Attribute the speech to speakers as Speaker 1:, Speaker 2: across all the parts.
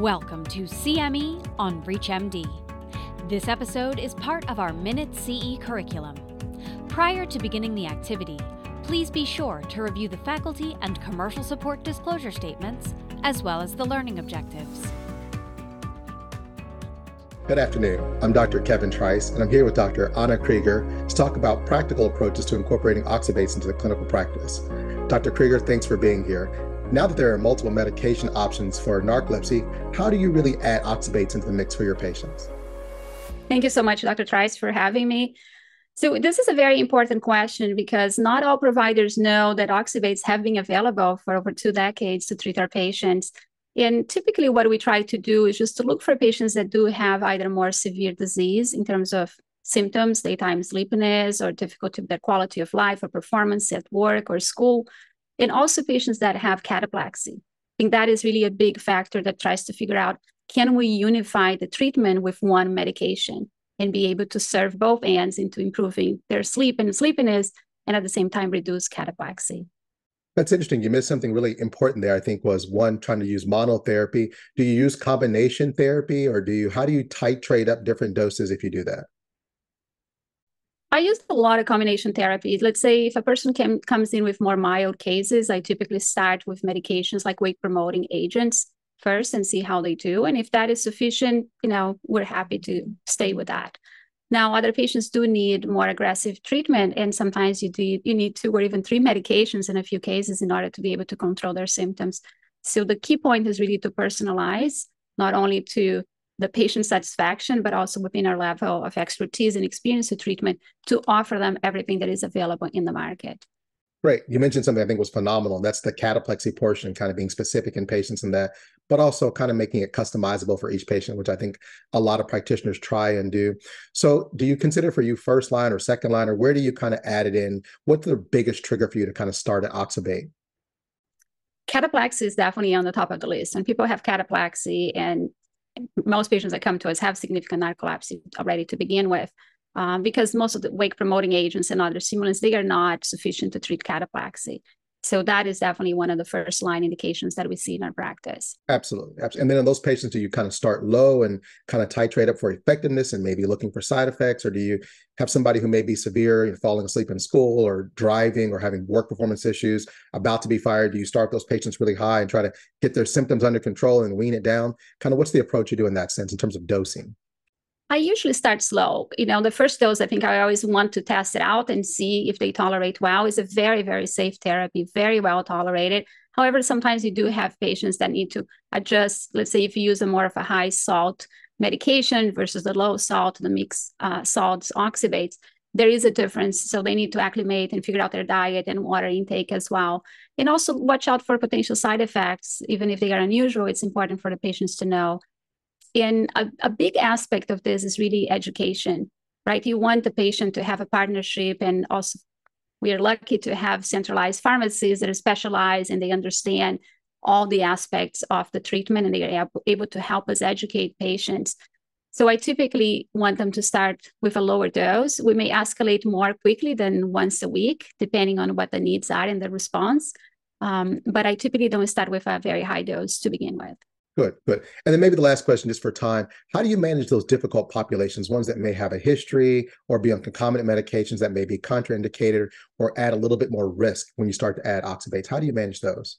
Speaker 1: Welcome to CME on ReachMD. This episode is part of our Minute CE curriculum. Prior to beginning the activity, please be sure to review the faculty and commercial support disclosure statements, as well as the learning objectives.
Speaker 2: Good afternoon. I'm Dr. Kevin Trice, and I'm here with Dr. Ana Krieger to talk about practical approaches to incorporating oxybates into the clinical practice. Dr. Krieger, thanks for being here. Now that there are multiple medication options for narcolepsy, how do you really add oxybates into the mix for your patients?
Speaker 3: Thank you so much, Dr. Trice, for having me. So, this is a very important question because not all providers know that oxybates have been available for over two decades to treat our patients. And typically, what we try to do is just to look for patients that do have either more severe disease in terms of symptoms, daytime sleepiness, or difficulty with their quality of life or performance at work or school, and also patients that have cataplexy. I think that is really a big factor that tries to figure out can we unify the treatment with one medication and be able to serve both ends into improving their sleep and sleepiness and at the same time reduce cataplexy.
Speaker 2: That's interesting. You missed something really important there. I think was one trying to use monotherapy. Do you use combination therapy, or do you? How do you titrate up different doses if you do that?
Speaker 3: I use a lot of combination therapies. Let's say if a person can, comes in with more mild cases, I typically start with medications like wake promoting agents first and see how they do. And if that is sufficient, you know, we're happy to stay with that. Now, other patients do need more aggressive treatment, and sometimes you do you need two or even three medications in a few cases in order to be able to control their symptoms. So the key point is really to personalize, not only to the patient satisfaction, but also within our level of expertise and experience of treatment to offer them everything that is available in the market.
Speaker 2: Great. You mentioned something I think was phenomenal. That's the cataplexy portion, kind of being specific in patients in that, but also kind of making it customizable for each patient, which I think a lot of practitioners try and do. So, do you consider for you first line or second line, or where do you kind of add it in? What's the biggest trigger for you to kind of start at oxybate?
Speaker 3: Cataplexy is definitely on the top of the list. and people have cataplexy and most patients that come to us have significant narcolepsy already to begin with, um, because most of the wake promoting agents and other stimulants they are not sufficient to treat cataplexy. So that is definitely one of the first line indications that we see in our practice.
Speaker 2: Absolutely. And then in those patients, do you kind of start low and kind of titrate up for effectiveness and maybe looking for side effects? Or do you have somebody who may be severe, and falling asleep in school or driving or having work performance issues, about to be fired? Do you start those patients really high and try to get their symptoms under control and wean it down? Kind of what's the approach you do in that sense in terms of dosing?
Speaker 3: I usually start slow. You know, the first dose, I think I always want to test it out and see if they tolerate well. It's a very, very safe therapy, very well tolerated. However, sometimes you do have patients that need to adjust. Let's say if you use a more of a high salt medication versus the low salt, the mixed uh, salts, oxybates, there is a difference. So they need to acclimate and figure out their diet and water intake as well. And also watch out for potential side effects. Even if they are unusual, it's important for the patients to know and a, a big aspect of this is really education, right? You want the patient to have a partnership and also we are lucky to have centralized pharmacies that are specialized and they understand all the aspects of the treatment and they are able to help us educate patients. So I typically want them to start with a lower dose. We may escalate more quickly than once a week, depending on what the needs are and the response. Um, but I typically don't start with a very high dose to begin with.
Speaker 2: Good, good. And then maybe the last question, just for time, how do you manage those difficult populations, ones that may have a history or be on concomitant medications that may be contraindicated or add a little bit more risk when you start to add oxybates? How do you manage those?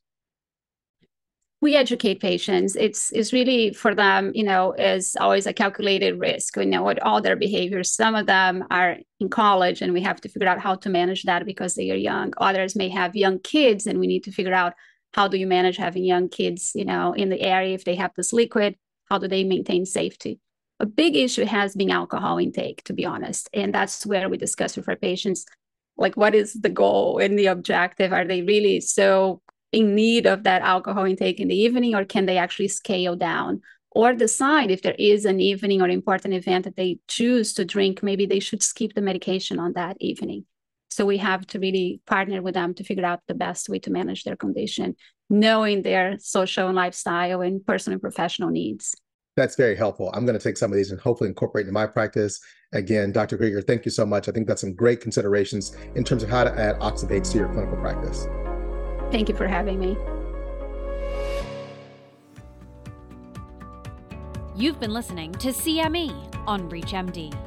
Speaker 3: We educate patients. It's it's really for them, you know, is always a calculated risk. We know what all their behaviors. Some of them are in college and we have to figure out how to manage that because they are young. Others may have young kids and we need to figure out how do you manage having young kids you know in the area if they have this liquid? How do they maintain safety? A big issue has been alcohol intake to be honest and that's where we discuss with our patients like what is the goal and the objective? Are they really so in need of that alcohol intake in the evening or can they actually scale down or decide if there is an evening or important event that they choose to drink? Maybe they should skip the medication on that evening so we have to really partner with them to figure out the best way to manage their condition, knowing their social and lifestyle and personal and professional needs.
Speaker 2: That's very helpful. I'm going to take some of these and hopefully incorporate into my practice. Again, Dr. Krieger, thank you so much. I think that's some great considerations in terms of how to add oxybates to your clinical practice.
Speaker 3: Thank you for having me.
Speaker 1: You've been listening to CME on ReachMD.